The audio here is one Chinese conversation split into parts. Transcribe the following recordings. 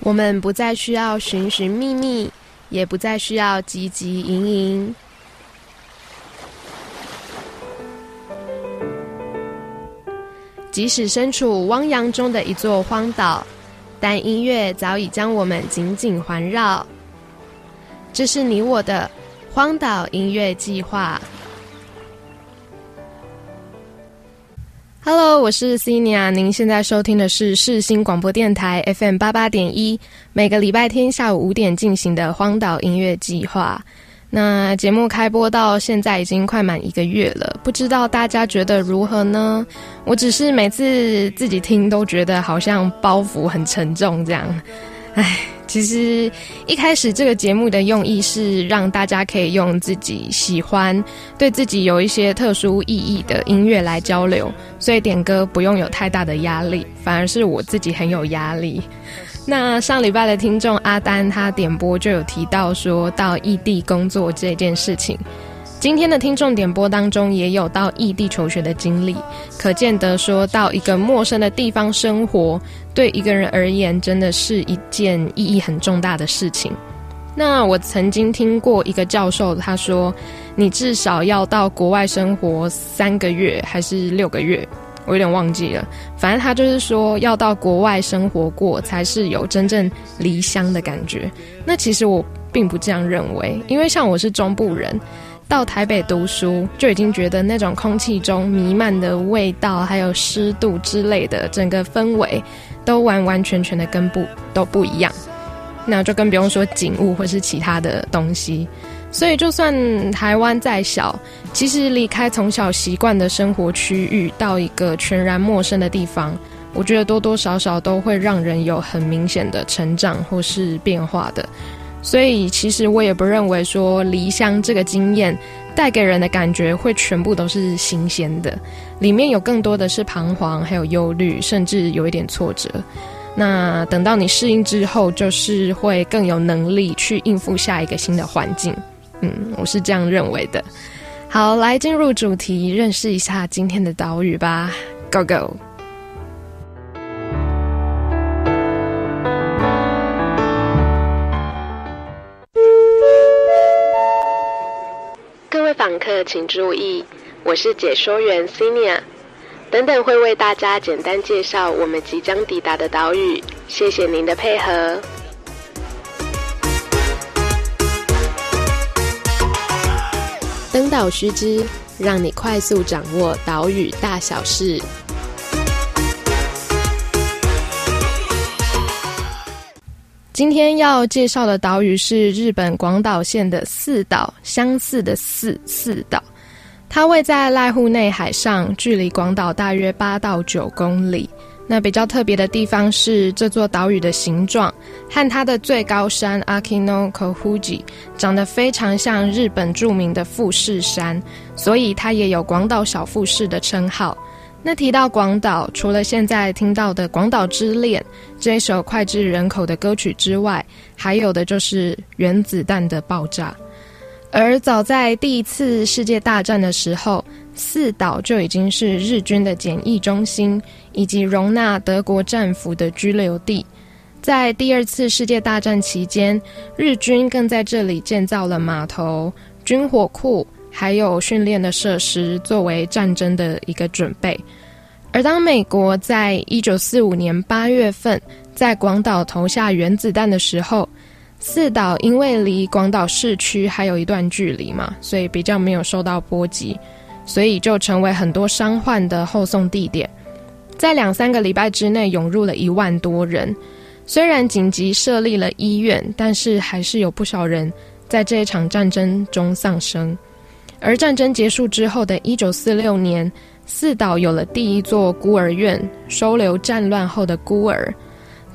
我们不再需要寻寻觅觅，也不再需要汲汲营营。即使身处汪洋中的一座荒岛，但音乐早已将我们紧紧环绕。这是你我的荒岛音乐计划。Hello，我是 c i n i a 您现在收听的是世新广播电台 FM 八八点一，每个礼拜天下午五点进行的荒岛音乐计划。那节目开播到现在已经快满一个月了，不知道大家觉得如何呢？我只是每次自己听都觉得好像包袱很沉重，这样，唉。其实一开始这个节目的用意是让大家可以用自己喜欢、对自己有一些特殊意义的音乐来交流，所以点歌不用有太大的压力，反而是我自己很有压力。那上礼拜的听众阿丹他点播就有提到说到异地工作这件事情。今天的听众点播当中也有到异地求学的经历，可见得说到一个陌生的地方生活，对一个人而言真的是一件意义很重大的事情。那我曾经听过一个教授他说，你至少要到国外生活三个月还是六个月，我有点忘记了。反正他就是说要到国外生活过，才是有真正离乡的感觉。那其实我并不这样认为，因为像我是中部人。到台北读书，就已经觉得那种空气中弥漫的味道，还有湿度之类的，整个氛围都完完全全的跟不都不一样。那就更不用说景物或是其他的东西。所以，就算台湾再小，其实离开从小习惯的生活区域，到一个全然陌生的地方，我觉得多多少少都会让人有很明显的成长或是变化的。所以，其实我也不认为说离乡这个经验带给人的感觉会全部都是新鲜的，里面有更多的是彷徨，还有忧虑，甚至有一点挫折。那等到你适应之后，就是会更有能力去应付下一个新的环境。嗯，我是这样认为的。好，来进入主题，认识一下今天的岛屿吧。Go go！客请注意，我是解说员 Senia 等等会为大家简单介绍我们即将抵达的岛屿。谢谢您的配合。登岛须知，让你快速掌握岛屿大小事。今天要介绍的岛屿是日本广岛县的四岛，相似的四四岛。它位在濑户内海上，距离广岛大约八到九公里。那比较特别的地方是这座岛屿的形状和它的最高山 Akinoko-Fuji 长得非常像日本著名的富士山，所以它也有广岛小富士的称号。那提到广岛，除了现在听到的《广岛之恋》这一首脍炙人口的歌曲之外，还有的就是原子弹的爆炸。而早在第一次世界大战的时候，四岛就已经是日军的检疫中心，以及容纳德国战俘的居留地。在第二次世界大战期间，日军更在这里建造了码头、军火库。还有训练的设施，作为战争的一个准备。而当美国在一九四五年八月份在广岛投下原子弹的时候，四岛因为离广岛市区还有一段距离嘛，所以比较没有受到波及，所以就成为很多伤患的后送地点。在两三个礼拜之内，涌入了一万多人。虽然紧急设立了医院，但是还是有不少人在这一场战争中丧生。而战争结束之后的一九四六年，四岛有了第一座孤儿院，收留战乱后的孤儿。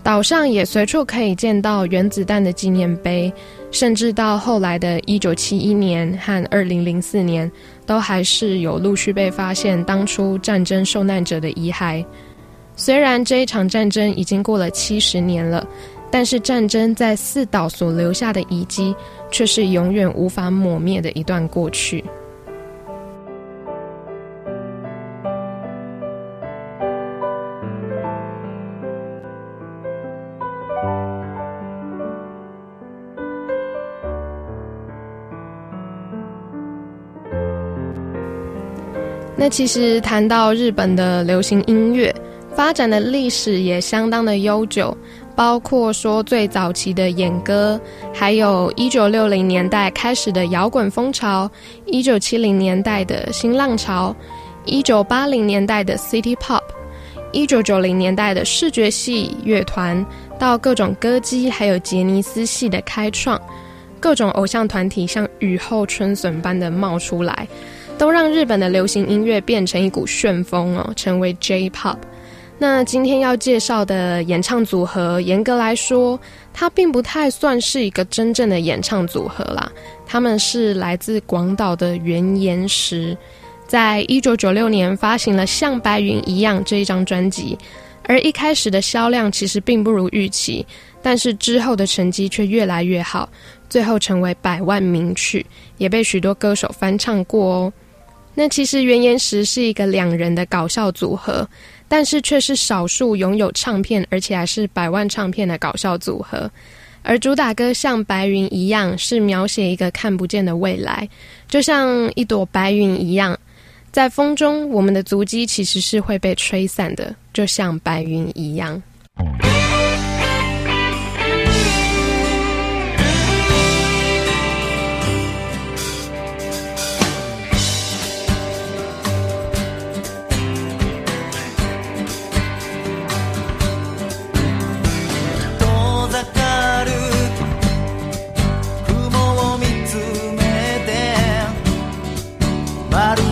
岛上也随处可以见到原子弹的纪念碑，甚至到后来的一九七一年和二零零四年，都还是有陆续被发现当初战争受难者的遗骸。虽然这一场战争已经过了七十年了，但是战争在四岛所留下的遗迹却是永远无法抹灭的一段过去。那其实谈到日本的流行音乐发展的历史也相当的悠久。包括说最早期的演歌，还有一九六零年代开始的摇滚风潮，一九七零年代的新浪潮，一九八零年代的 City Pop，一九九零年代的视觉系乐团，到各种歌姬还有杰尼斯系的开创，各种偶像团体像雨后春笋般的冒出来。都让日本的流行音乐变成一股旋风哦，成为 J-pop。那今天要介绍的演唱组合，严格来说，它并不太算是一个真正的演唱组合啦。他们是来自广岛的原岩石，在一九九六年发行了《像白云一样》这一张专辑，而一开始的销量其实并不如预期，但是之后的成绩却越来越好，最后成为百万名曲，也被许多歌手翻唱过哦。那其实原岩石是一个两人的搞笑组合，但是却是少数拥有唱片而且还是百万唱片的搞笑组合。而主打歌像白云一样，是描写一个看不见的未来，就像一朵白云一样，在风中，我们的足迹其实是会被吹散的，就像白云一样。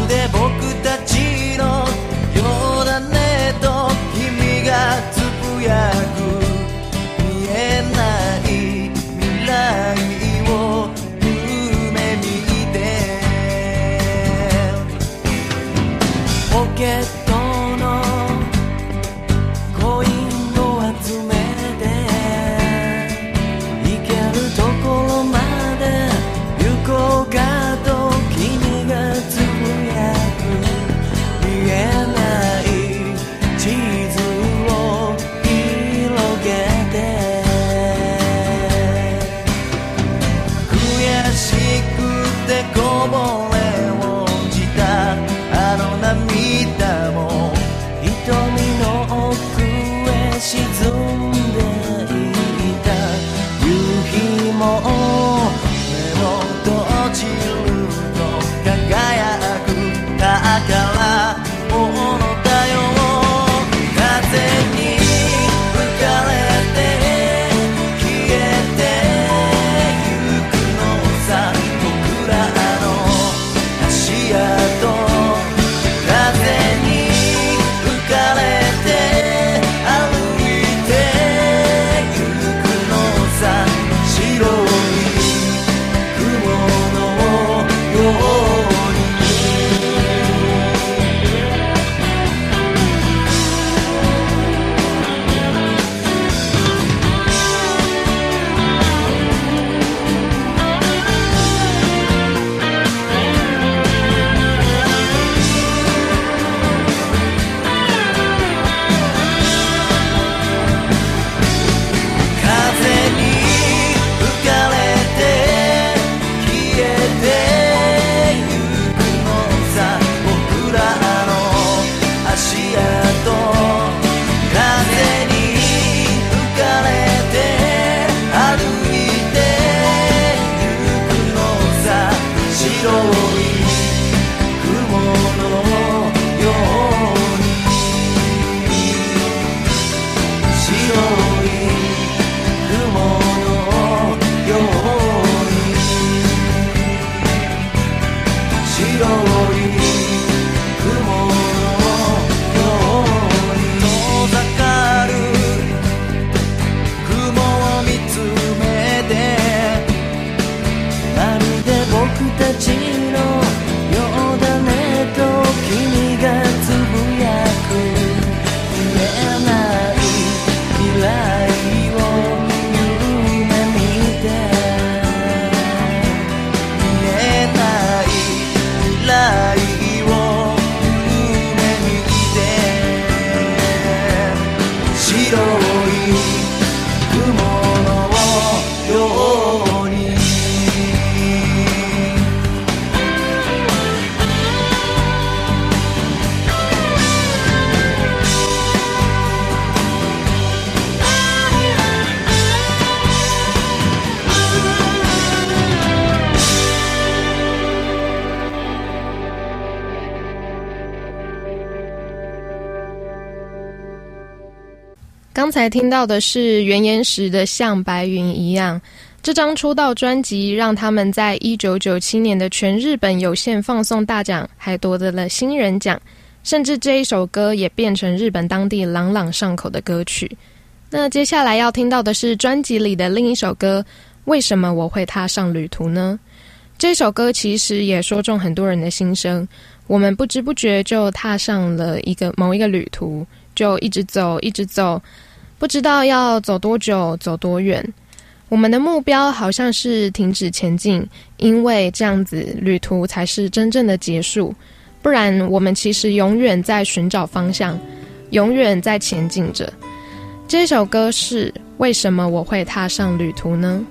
devo 才听到的是原岩石的《像白云一样》这张出道专辑，让他们在一九九七年的全日本有线放送大奖还夺得了新人奖，甚至这一首歌也变成日本当地朗朗上口的歌曲。那接下来要听到的是专辑里的另一首歌，《为什么我会踏上旅途呢》？这首歌其实也说中很多人的心声，我们不知不觉就踏上了一个某一个旅途。就一直走，一直走，不知道要走多久，走多远。我们的目标好像是停止前进，因为这样子旅途才是真正的结束。不然，我们其实永远在寻找方向，永远在前进着。这首歌是为什么我会踏上旅途呢？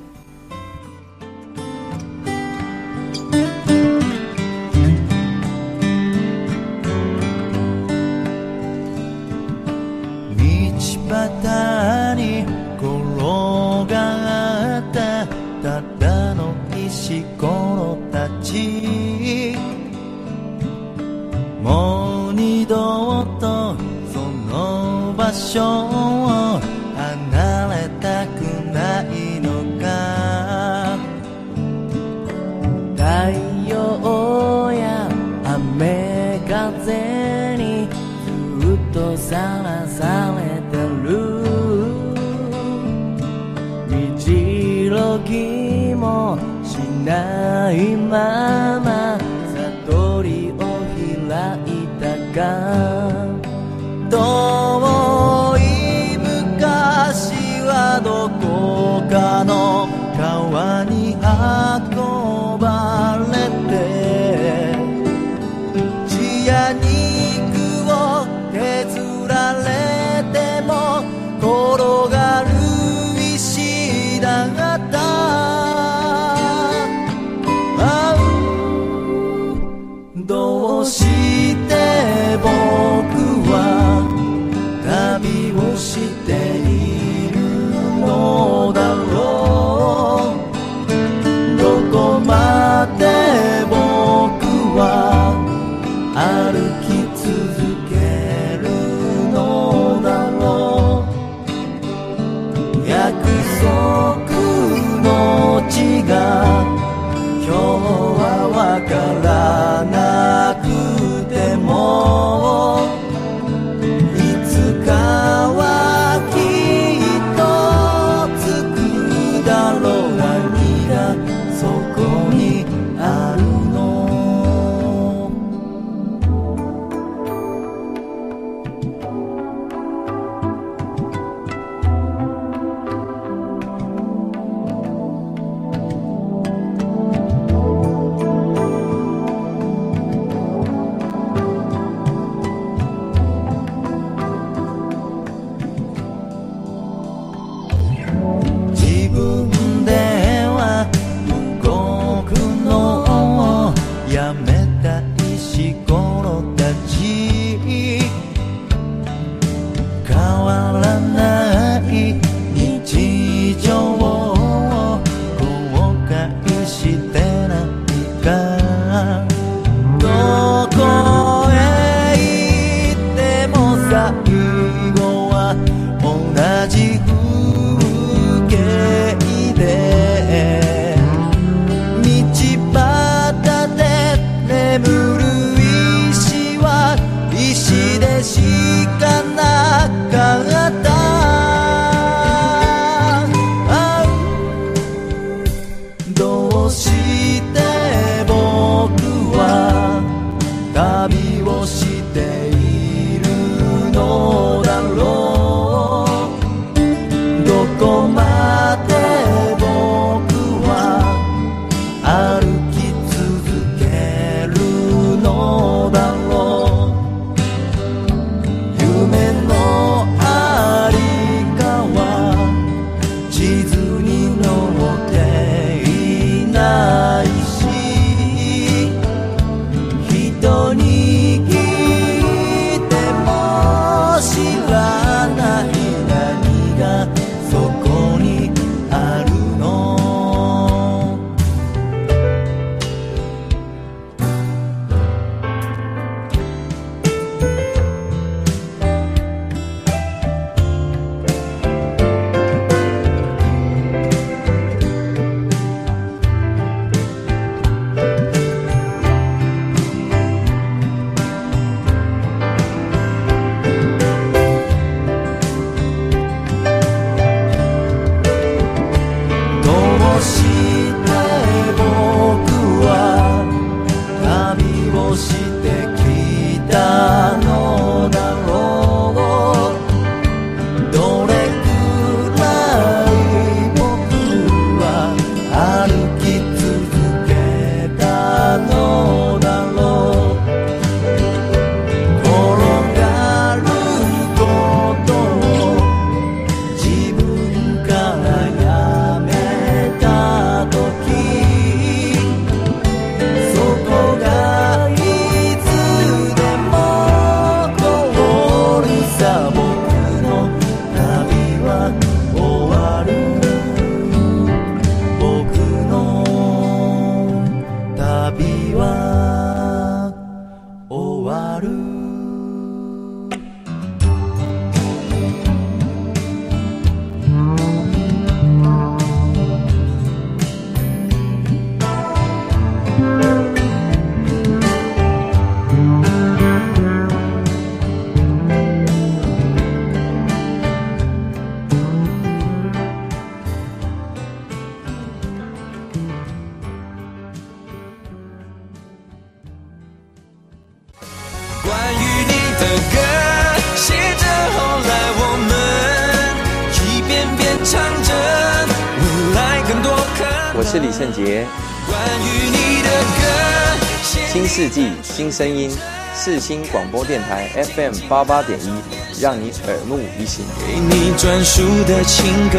纪新声音，四星广播电台 FM 八八点一，让你耳目一新。给你专属的情歌。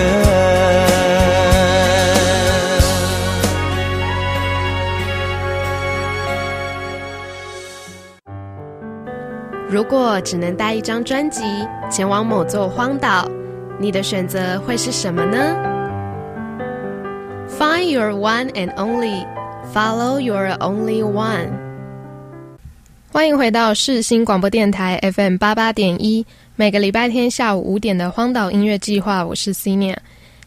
如果只能带一张专辑前往某座荒岛，你的选择会是什么呢？Find your one and only, follow your only one。欢迎回到世新广播电台 FM 八八点一，每个礼拜天下午五点的荒岛音乐计划，我是 c i n a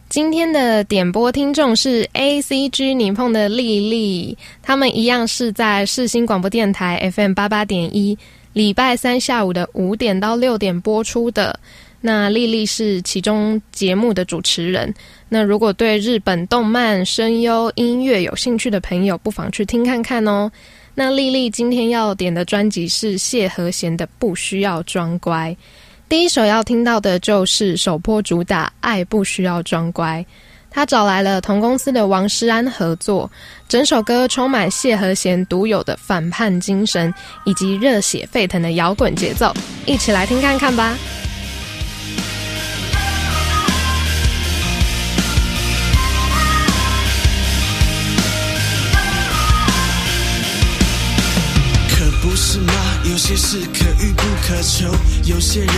今天的点播听众是 A C G 你碰的丽丽，他们一样是在世新广播电台 FM 八八点一。礼拜三下午的五点到六点播出的，那丽丽是其中节目的主持人。那如果对日本动漫、声优、音乐有兴趣的朋友，不妨去听看看哦。那丽丽今天要点的专辑是谢和弦的《不需要装乖》，第一首要听到的就是首播主打《爱不需要装乖》。他找来了同公司的王诗安合作，整首歌充满谢和弦独有的反叛精神以及热血沸腾的摇滚节奏，一起来听看看吧。不是吗？有些事可遇不可求，有些人。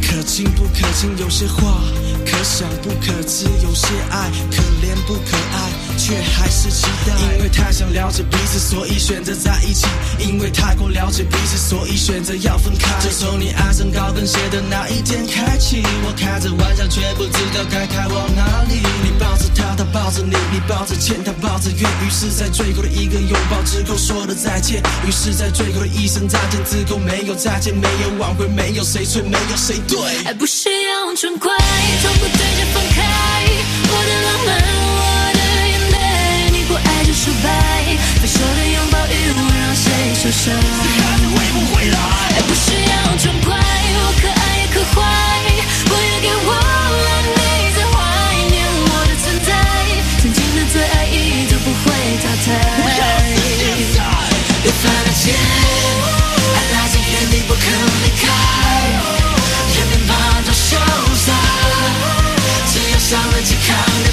可亲不可亲，有些话可想不可知，有些爱可怜不可爱，却还是期待。因为太想了解彼此，所以选择在一起；因为太过了解彼此，所以选择要分开。就从你爱上高跟鞋的那一天开启，我开着玩笑，却不知道该开往哪里。你抱着他，他抱着你，你抱着钱，他抱着怨。于是，在最后的一个拥抱之后，说了再见。于是，在最后的一声再见之后，没有再见，没有挽回，没有谁错，没有谁对。爱不需要装乖，从不对着放开。我的浪漫，不爱就说。的拥抱与我让谁受伤？看你会不会来？不需要装乖，我可爱也可坏。不要给我让你在怀念我的存在。曾经的最爱已都不会淘汰。别犯了戒，爱来自原地不肯离开。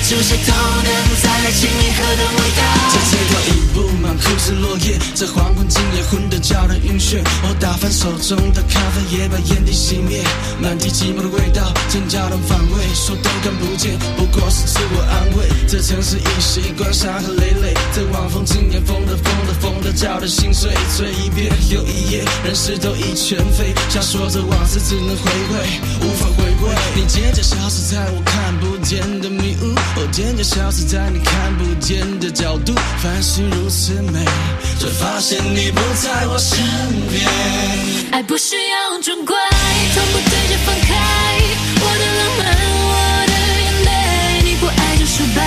康的主谁都能在爱情里喝的味道。在街道已布满枯枝落叶，在黄昏今夜昏得叫人晕眩。我打翻手中的咖啡，也把烟蒂熄灭。满地寂寞的味道，真叫人反胃。说都看不见，不过是自我安慰。这城市已习惯伤痕累累，在晚风今夜疯的疯的疯的叫人心碎。醉一遍又一夜，人事都已全废。想说着往事，只能回味，无法你渐渐消失在我看不见的迷雾，我渐渐消失在你看不见的角度。繁星如此美，却发现你不在我身边。爱不需要装乖，从不对着放开。我的浪漫，我的眼泪，你不爱就说拜。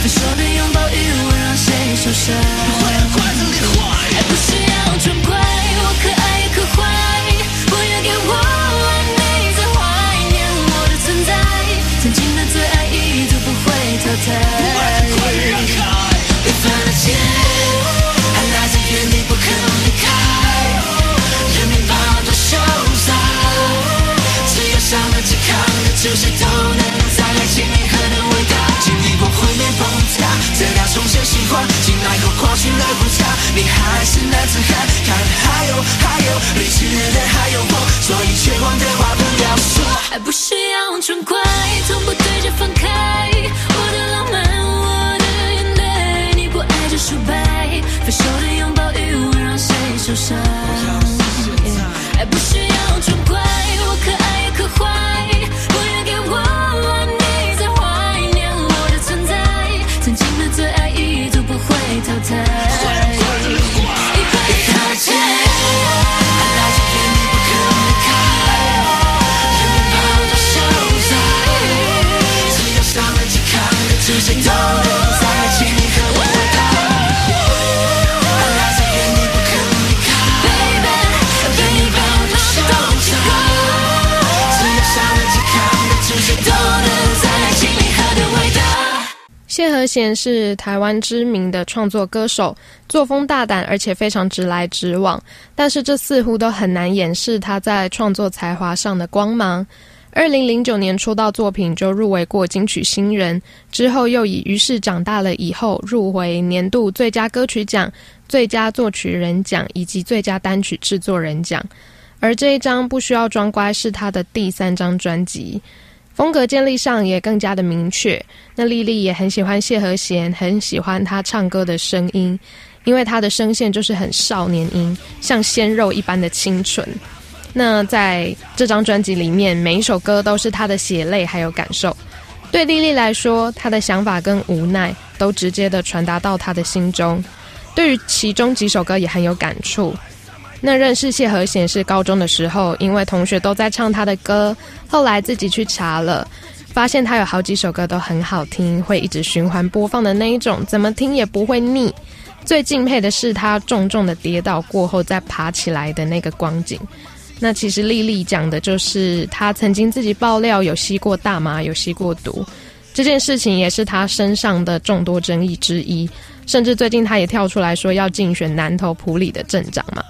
分手的拥抱与我让谁受伤？别犯了戒，爱赖在原地不肯离开。人民跑多潇洒，只要上了健康的酒，谁都能在爱情里喝得伟大。经历过毁灭崩塌，再要重新喜欢，进来后过去了不差，你还是男子汉。看还有还有理智的还有我，所以绝望的话不要说。爱不需要装乖，从不对着放伤？和弦是台湾知名的创作歌手，作风大胆，而且非常直来直往。但是这似乎都很难掩饰他在创作才华上的光芒。二零零九年出道作品就入围过金曲新人，之后又以《于是长大了以后》入围年度最佳歌曲奖、最佳作曲人奖以及最佳单曲制作人奖。而这一张不需要装乖是他的第三张专辑，风格建立上也更加的明确。那丽丽也很喜欢谢和弦，很喜欢他唱歌的声音，因为他的声线就是很少年音，像鲜肉一般的清纯。那在这张专辑里面，每一首歌都是他的血泪还有感受。对丽丽来说，她的想法跟无奈都直接的传达到她的心中。对于其中几首歌也很有感触。那认识谢和弦是高中的时候，因为同学都在唱他的歌，后来自己去查了，发现他有好几首歌都很好听，会一直循环播放的那一种，怎么听也不会腻。最敬佩的是他重重的跌倒过后再爬起来的那个光景。那其实丽丽讲的就是她曾经自己爆料有吸过大麻，有吸过毒，这件事情也是她身上的众多争议之一。甚至最近她也跳出来说要竞选南投普里的镇长嘛。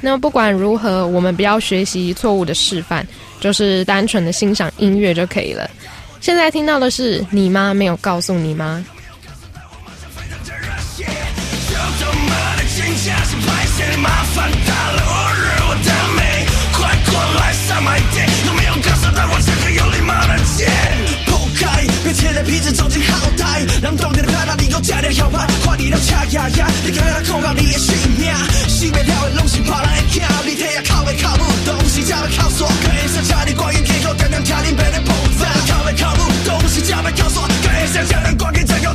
那么不管如何，我们不要学习错误的示范，就是单纯的欣赏音乐就可以了。现在听到的是你妈没有告诉你吗？在皮子走进后台，让当地的拍打你够站的摇摆，快点到恰呀呀，你看他控告你的性命，死不了的拢是怕人会惊，你天也靠没靠不东西，加没靠锁，可以上家里关于天后点点家里被人捧炸，靠没靠不东西，加没靠锁，可以上家人关于天后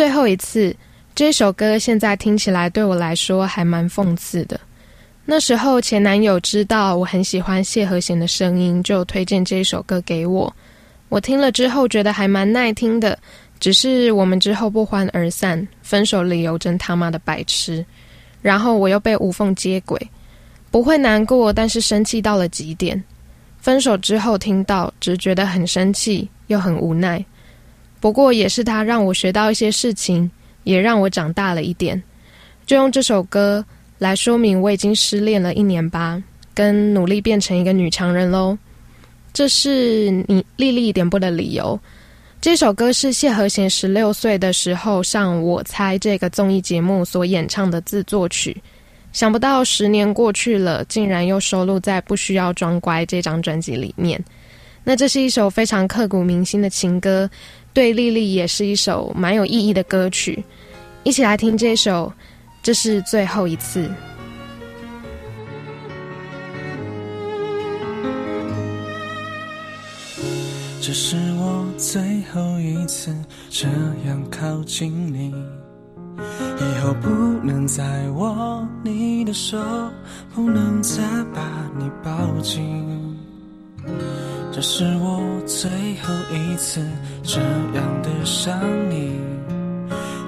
最后一次。这首歌现在听起来对我来说还蛮讽刺的。那时候前男友知道我很喜欢谢和弦的声音，就推荐这首歌给我。我听了之后觉得还蛮耐听的，只是我们之后不欢而散，分手理由真他妈的白痴。然后我又被无缝接轨，不会难过，但是生气到了极点。分手之后听到，只觉得很生气，又很无奈。不过也是他让我学到一些事情，也让我长大了一点。就用这首歌来说明我已经失恋了一年吧，跟努力变成一个女强人喽。这是你丽丽点播的理由。这首歌是谢和弦十六岁的时候上《我猜》这个综艺节目所演唱的自作曲。想不到十年过去了，竟然又收录在《不需要装乖》这张专辑里面。那这是一首非常刻骨铭心的情歌。对丽丽也是一首蛮有意义的歌曲，一起来听这首，这是最后一次。这是我最后一次这样靠近你，以后不能再握你的手，不能再把你抱紧。这是我最后一次这样的想你，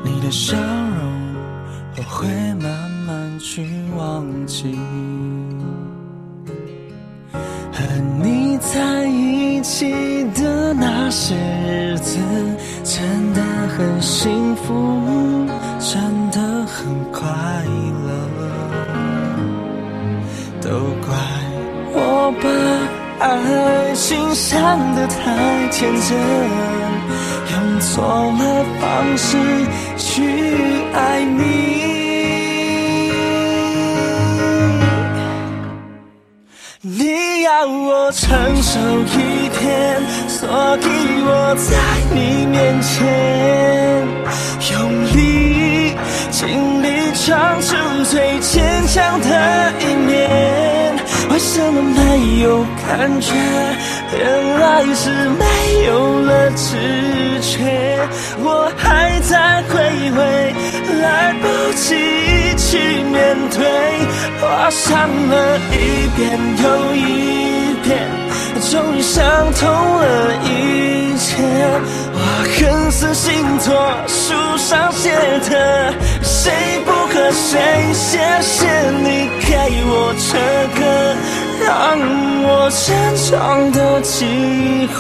你的笑容我会慢慢去忘记。和你在一起的那些日子，真的很幸福，真的很快乐。都怪我吧爱情想得太天真，用错了方式去爱你。你要我承受一点，所以我在你面前用力尽力唱出最坚强的一面。为什么没有感觉？原来是没有了知觉。我还在回味，来不及去面对。我想了一遍又一遍，终于想通了一切。我恨死星座书上写的，谁不和谁？谢谢你给我这个让我成长的机会。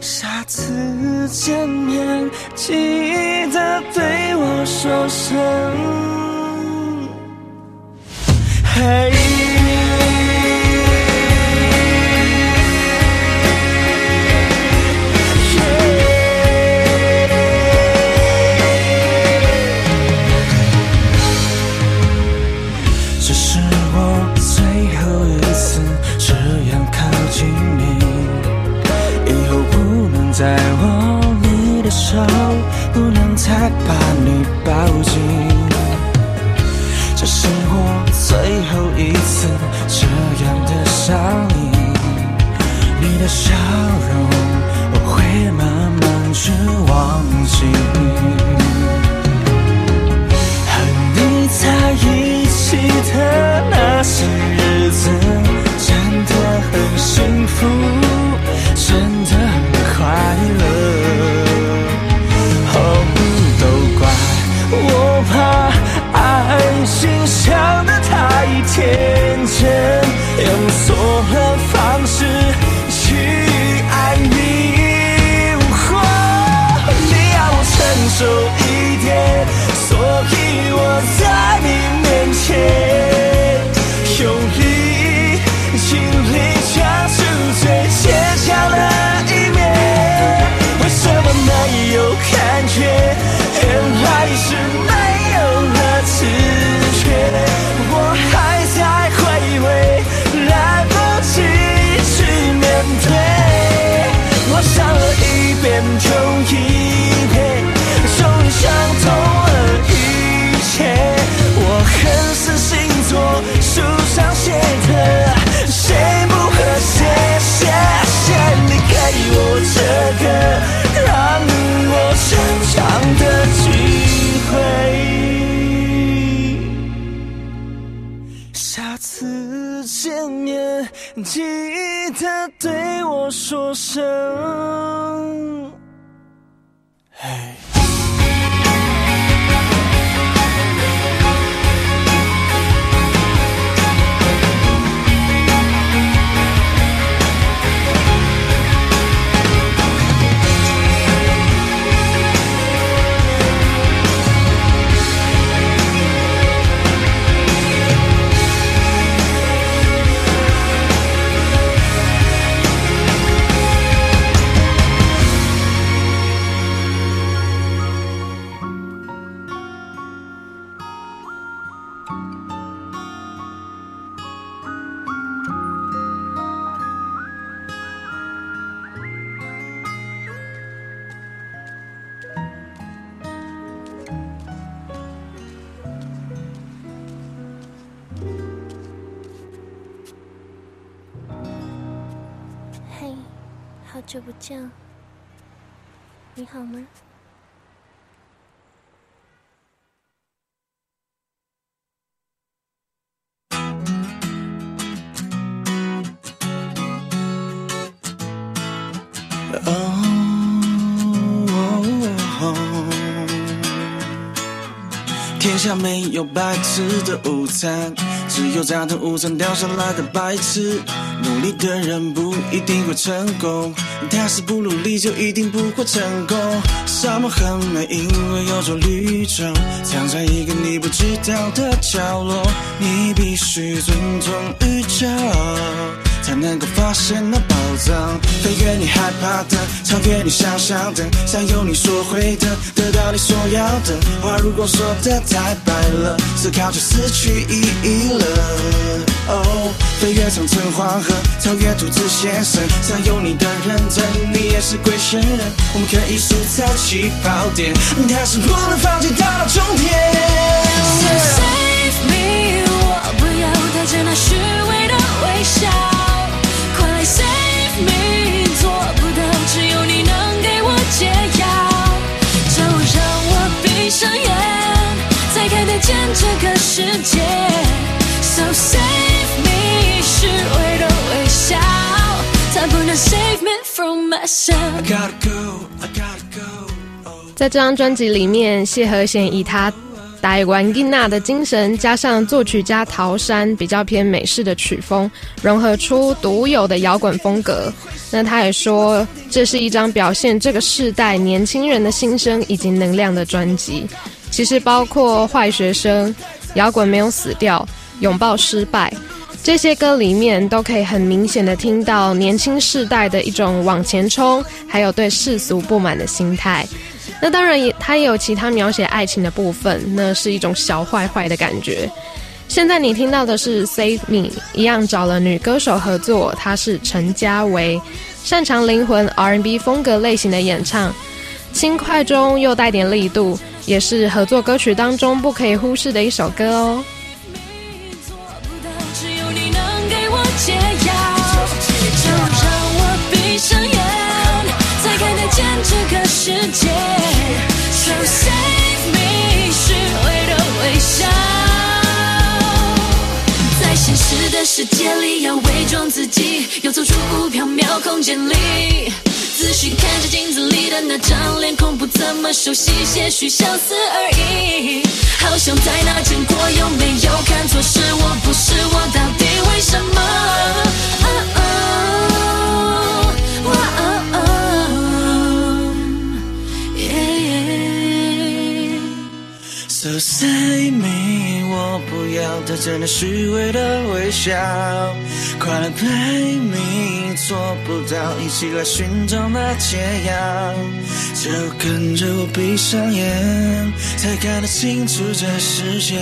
下次见面，记得对我说声嘿。不能再握你的手，不能再把你抱紧。这是我最后一次这样的想你，你的笑容我会慢慢去忘记。和你在一起的好久不见，你好吗？天下没有白吃的午餐，只有在午餐掉下来的白痴。努力的人不一定会成功，但是不努力就一定不会成功。沙漠很美，因为有种绿洲藏在一个你不知道的角落。你必须尊重宇宙。才能够发现那宝藏，飞越你害怕的，超越你想象的，想有你所会的，得到你所要的。话如果说的太白了，思考就失去意义了。哦，飞越长城黄河，超越独自先生，想有你的认真，你也是归仙人。我们可以输在起跑点，但是不能放弃到达终点。So save me，我不要带着那虚伪的微笑，这个世界。So save me，虚伪的微笑，才不能 save me from myself。I gotta go, I gotta go. Oh. 在这张专辑里面，谢和弦以他台湾吉娜的精神，加上作曲家陶山比较偏美式的曲风，融合出独有的摇滚风格。那他也说，这是一张表现这个世代年轻人的心声以及能量的专辑。其实包括坏学生、摇滚没有死掉、拥抱失败。这些歌里面都可以很明显的听到年轻世代的一种往前冲，还有对世俗不满的心态。那当然也，它也有其他描写爱情的部分，那是一种小坏坏的感觉。现在你听到的是《Save Me》，一样找了女歌手合作，她是陈嘉维，擅长灵魂 R&B 风格类型的演唱，轻快中又带点力度，也是合作歌曲当中不可以忽视的一首歌哦。世界。So save me，虚伪的微笑。在现实的世界里，要伪装自己，又走出缥缈空间里。仔细看着镜子里的那张脸孔，不怎么熟悉，些许相似而已。好像在哪见过，有没有看错？是我不是我，到底为什么？哦哦哇哦哦 So say me，我不要带着那虚伪的微笑，快来 play me，做不到，一起来寻找那解药，就跟着我闭上眼，才看得清楚这世界。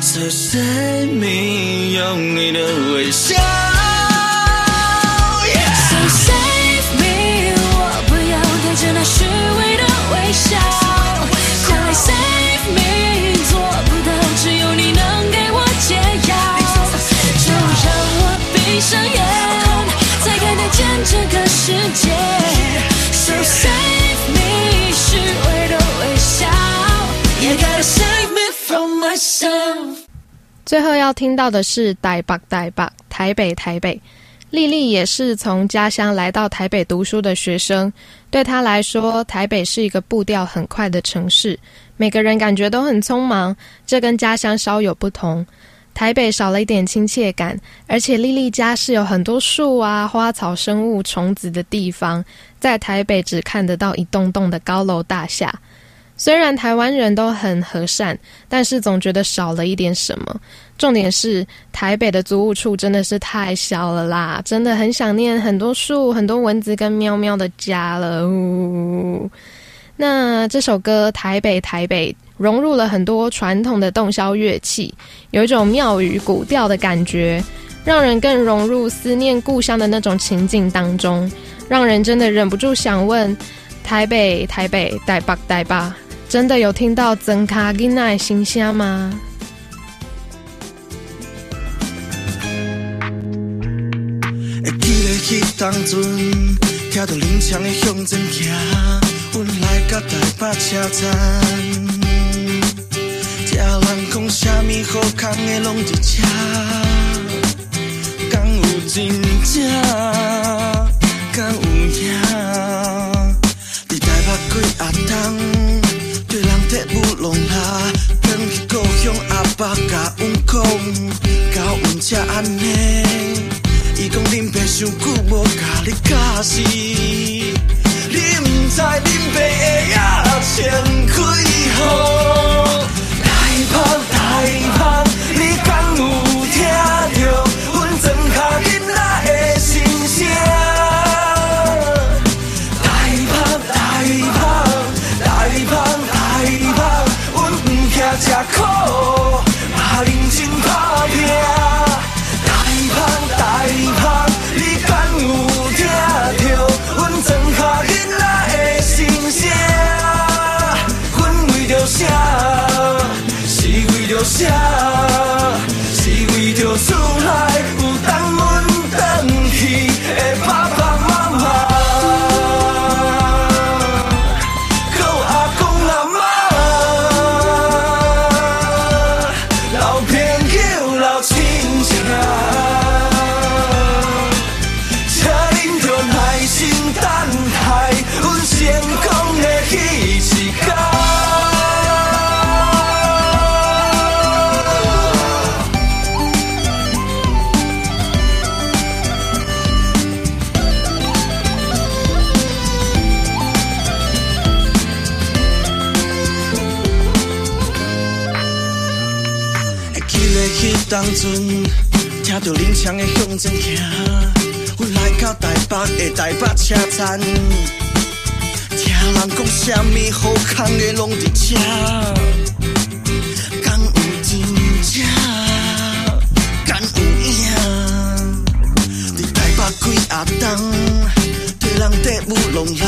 So say me，用你的微笑。世界。So save me，虚伪的微笑，You gotta save me from myself。最后要听到的是台北台北台北台北。丽丽也是从家乡来到台北读书的学生，对她来说，台北是一个步调很快的城市，每个人感觉都很匆忙，这跟家乡稍有不同。台北少了一点亲切感，而且丽丽家是有很多树啊、花草、生物、虫子的地方，在台北只看得到一栋栋的高楼大厦。虽然台湾人都很和善，但是总觉得少了一点什么。重点是台北的租屋处真的是太小了啦，真的很想念很多树、很多蚊子跟喵喵的家了。呜那这首歌《台北台北》融入了很多传统的洞箫乐器，有一种庙宇古调的感觉，让人更融入思念故乡的那种情景当中，让人真的忍不住想问：台北台北台北台北，真的有听到曾卡囡仔的心声吗？来到台北车站，听人讲啥物好康的拢伫遮，敢有真正？敢有影？伫台北几啊冬，对人伫舞弄啦，转去故乡阿爸甲阮讲，到阮才安尼。伊讲恁爸伤久无甲你教示，是为着厝内听着恁枪的向前行，阮来到台北的台北车站，听人讲啥物好康的拢伫遮，敢有真正？敢有影？伫台北几啊冬，对人伫舞弄啦，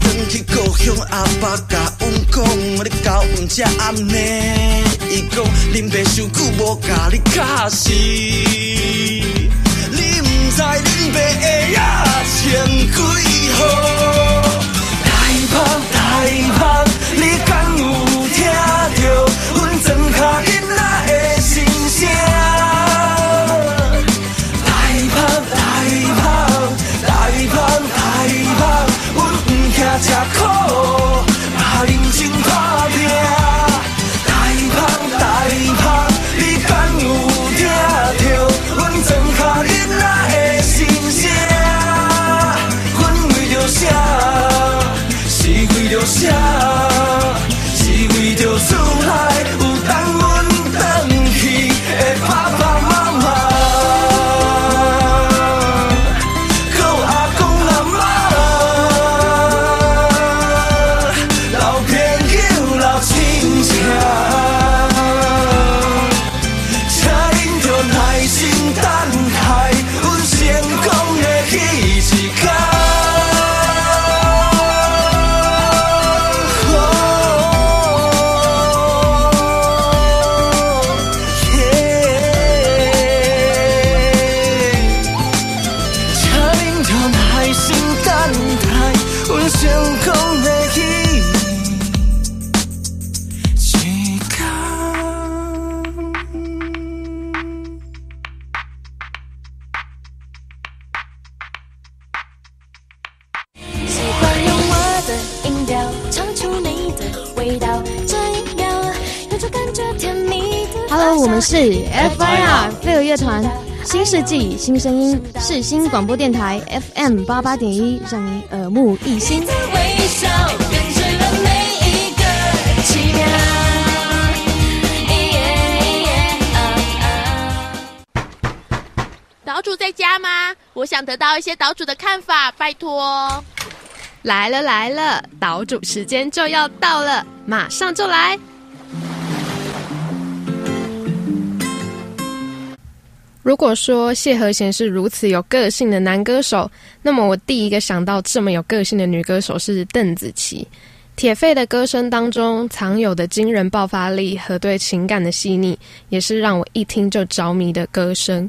转去故乡阿爸甲阮讲，你到阮才安尼。伊讲恁爸伤久无甲你教示，你毋知恁爸会野穿几号。台北台北，你敢有听到？阮庄脚囡仔的心声？台北台北台北台北，阮毋惊吃苦，嘛认真打拼。为我们是 FIR 飞儿乐团，新世纪新声音，世新广播电台 FM 八八点一，让你耳目一新。微笑点缀了每一个奇妙。岛主在家吗？我想得到一些岛主的看法，拜托。来了来了，岛主时间就要到了，马上就来。如果说谢和弦是如此有个性的男歌手，那么我第一个想到这么有个性的女歌手是邓紫棋。铁肺的歌声当中藏有的惊人爆发力和对情感的细腻，也是让我一听就着迷的歌声。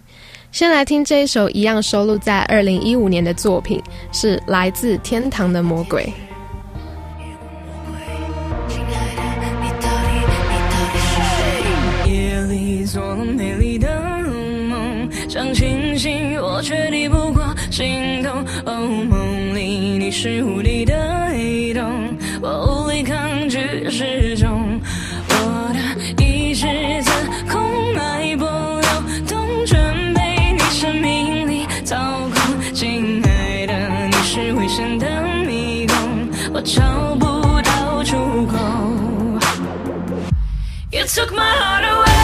先来听这一首一样收录在二零一五年的作品，是来自天堂的魔鬼。想清醒，我却抵不过心动。哦，梦里你是无力的黑洞，我无力抗拒失重。我的意识自空脉搏流动，全被你生命力操控。亲爱的，你是危险的迷宫，我找不到出口。You took my heart away,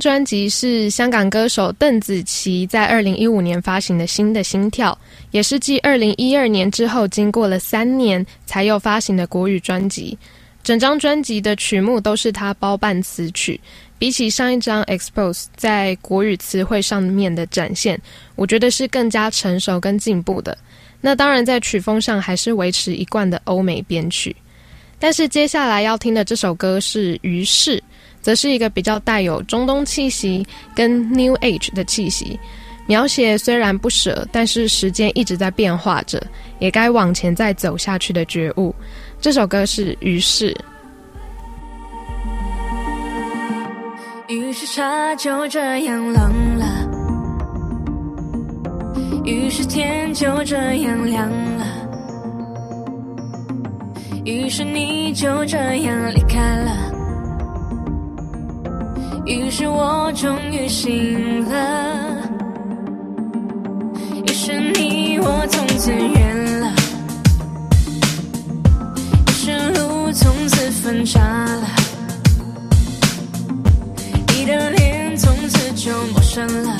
专辑是香港歌手邓紫棋在二零一五年发行的新的心跳，也是继二零一二年之后，经过了三年才又发行的国语专辑。整张专辑的曲目都是他包办词曲，比起上一张《Expose》在国语词汇上面的展现，我觉得是更加成熟跟进步的。那当然，在曲风上还是维持一贯的欧美编曲。但是接下来要听的这首歌是《于是》，则是一个比较带有中东气息跟 New Age 的气息。描写虽然不舍，但是时间一直在变化着，也该往前再走下去的觉悟。这首歌是《于是》。于是茶就这样冷了，于是天就这样凉了，于是你就这样离开了，于是我终于醒了，于是你我从此远了，于是路从此分岔了。你的脸从此就陌生了。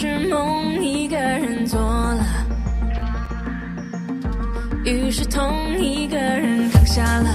是梦一个人做了，于是同一个人扛下了。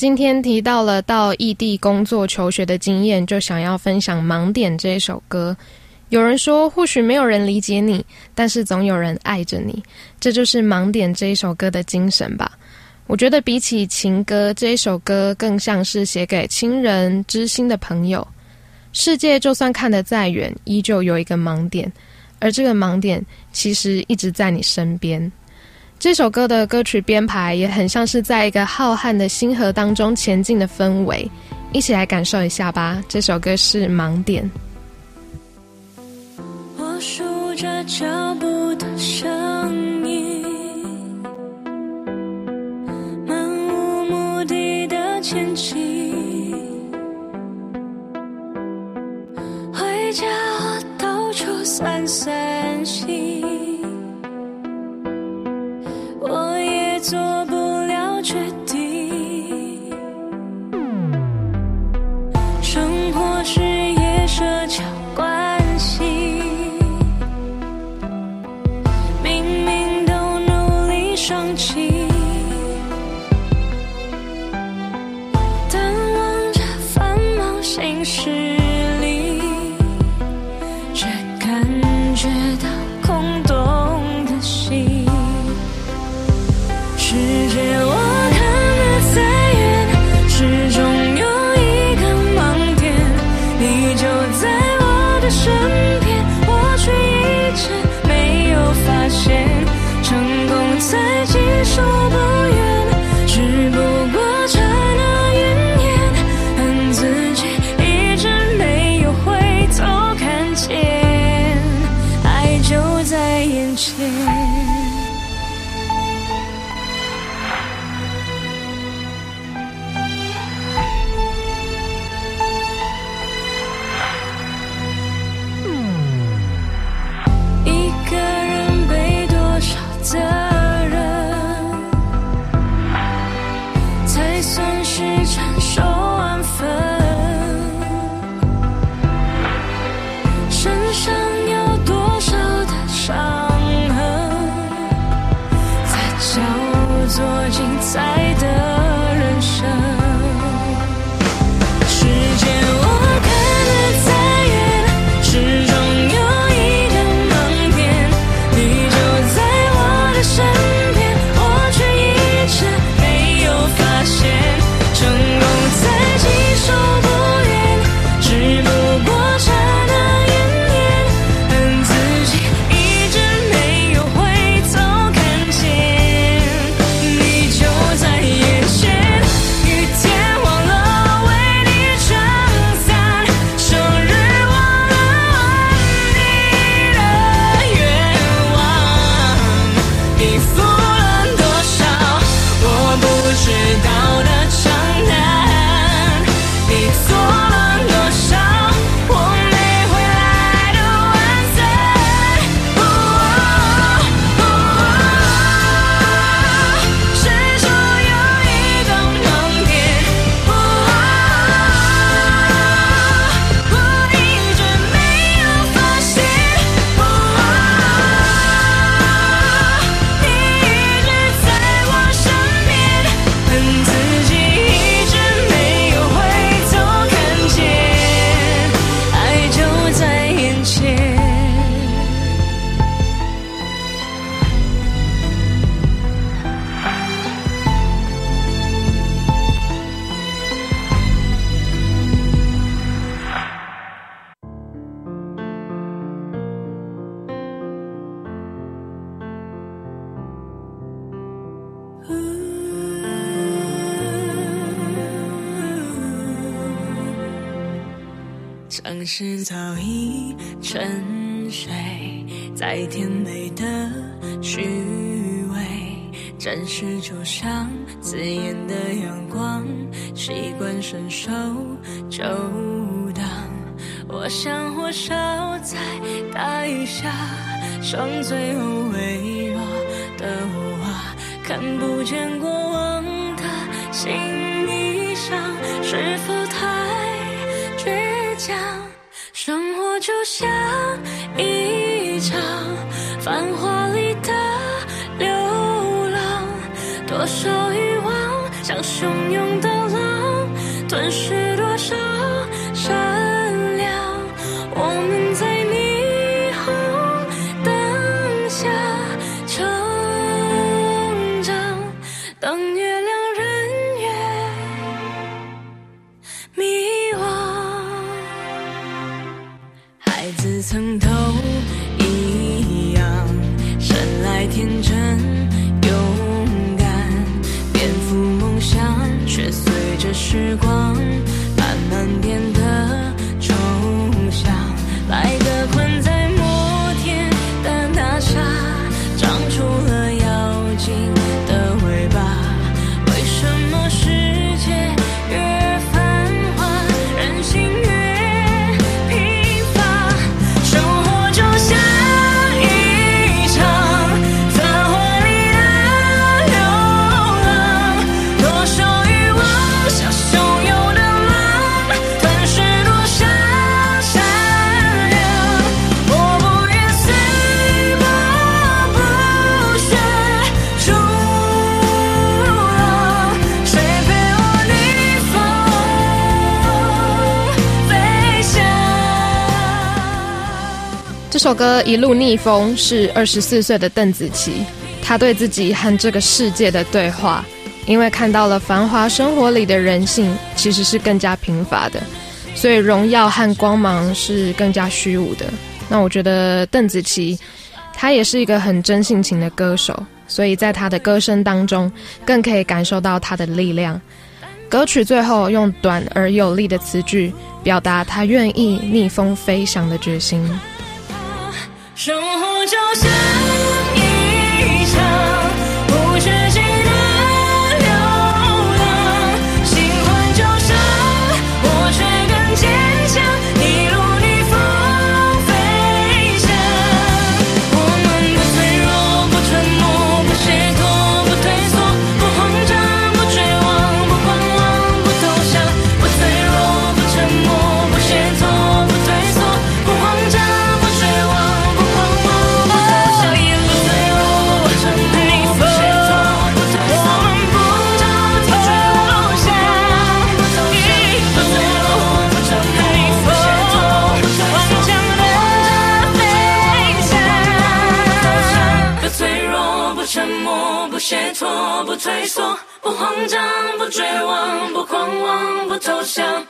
今天提到了到异地工作求学的经验，就想要分享《盲点》这一首歌。有人说，或许没有人理解你，但是总有人爱着你，这就是《盲点》这一首歌的精神吧。我觉得比起情歌，这一首歌更像是写给亲人、知心的朋友。世界就算看得再远，依旧有一个盲点，而这个盲点其实一直在你身边。这首歌的歌曲编排也很像是在一个浩瀚的星河当中前进的氛围，一起来感受一下吧。这首歌是《盲点》。我数着脚步的声音，漫无目的的前进。回家我到处散散心，我也做不了决定。生活是也社交关系，明明都努力双击，但望着繁忙行事像是早已沉睡在甜美的虚伪，暂时就像刺眼的阳光，习惯伸手就挡。我想火烧在大雨下，剩最后微弱的我，看不见过往的心生活就像一场繁华里的流浪，多少欲望像汹涌的浪，吞噬时光。首歌《一路逆风》是二十四岁的邓紫棋，她对自己和这个世界的对话，因为看到了繁华生活里的人性其实是更加贫乏的，所以荣耀和光芒是更加虚无的。那我觉得邓紫棋，她也是一个很真性情的歌手，所以在她的歌声当中，更可以感受到她的力量。歌曲最后用短而有力的词句，表达她愿意逆风飞翔的决心。生活就像一场不懈怠，不退缩，不慌张，不绝望，不狂妄，不投降。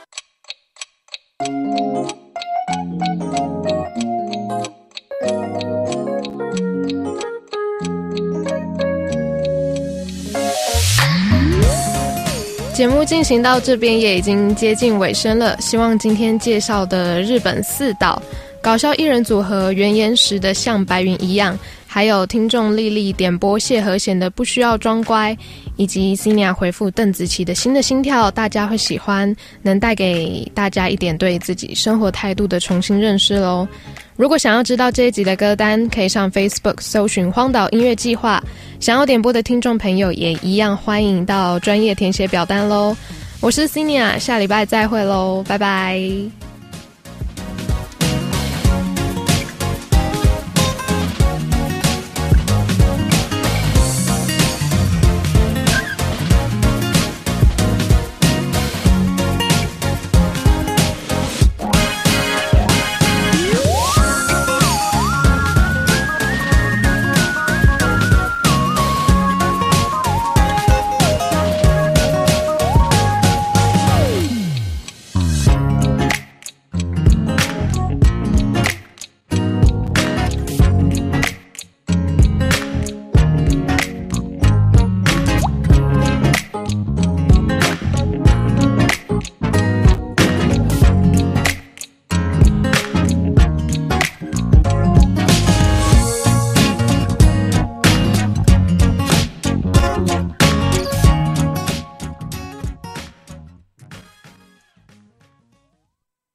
节目进行到这边也已经接近尾声了，希望今天介绍的日本四岛搞笑艺人组合原岩石的像白云一样，还有听众丽丽点播谢和弦的不需要装乖，以及 c i n a 回复邓紫棋的新的心跳，大家会喜欢，能带给大家一点对自己生活态度的重新认识喽。如果想要知道这一集的歌单，可以上 Facebook 搜寻“荒岛音乐计划”。想要点播的听众朋友也一样，欢迎到专业填写表单喽。我是 c i n a 下礼拜再会喽，拜拜。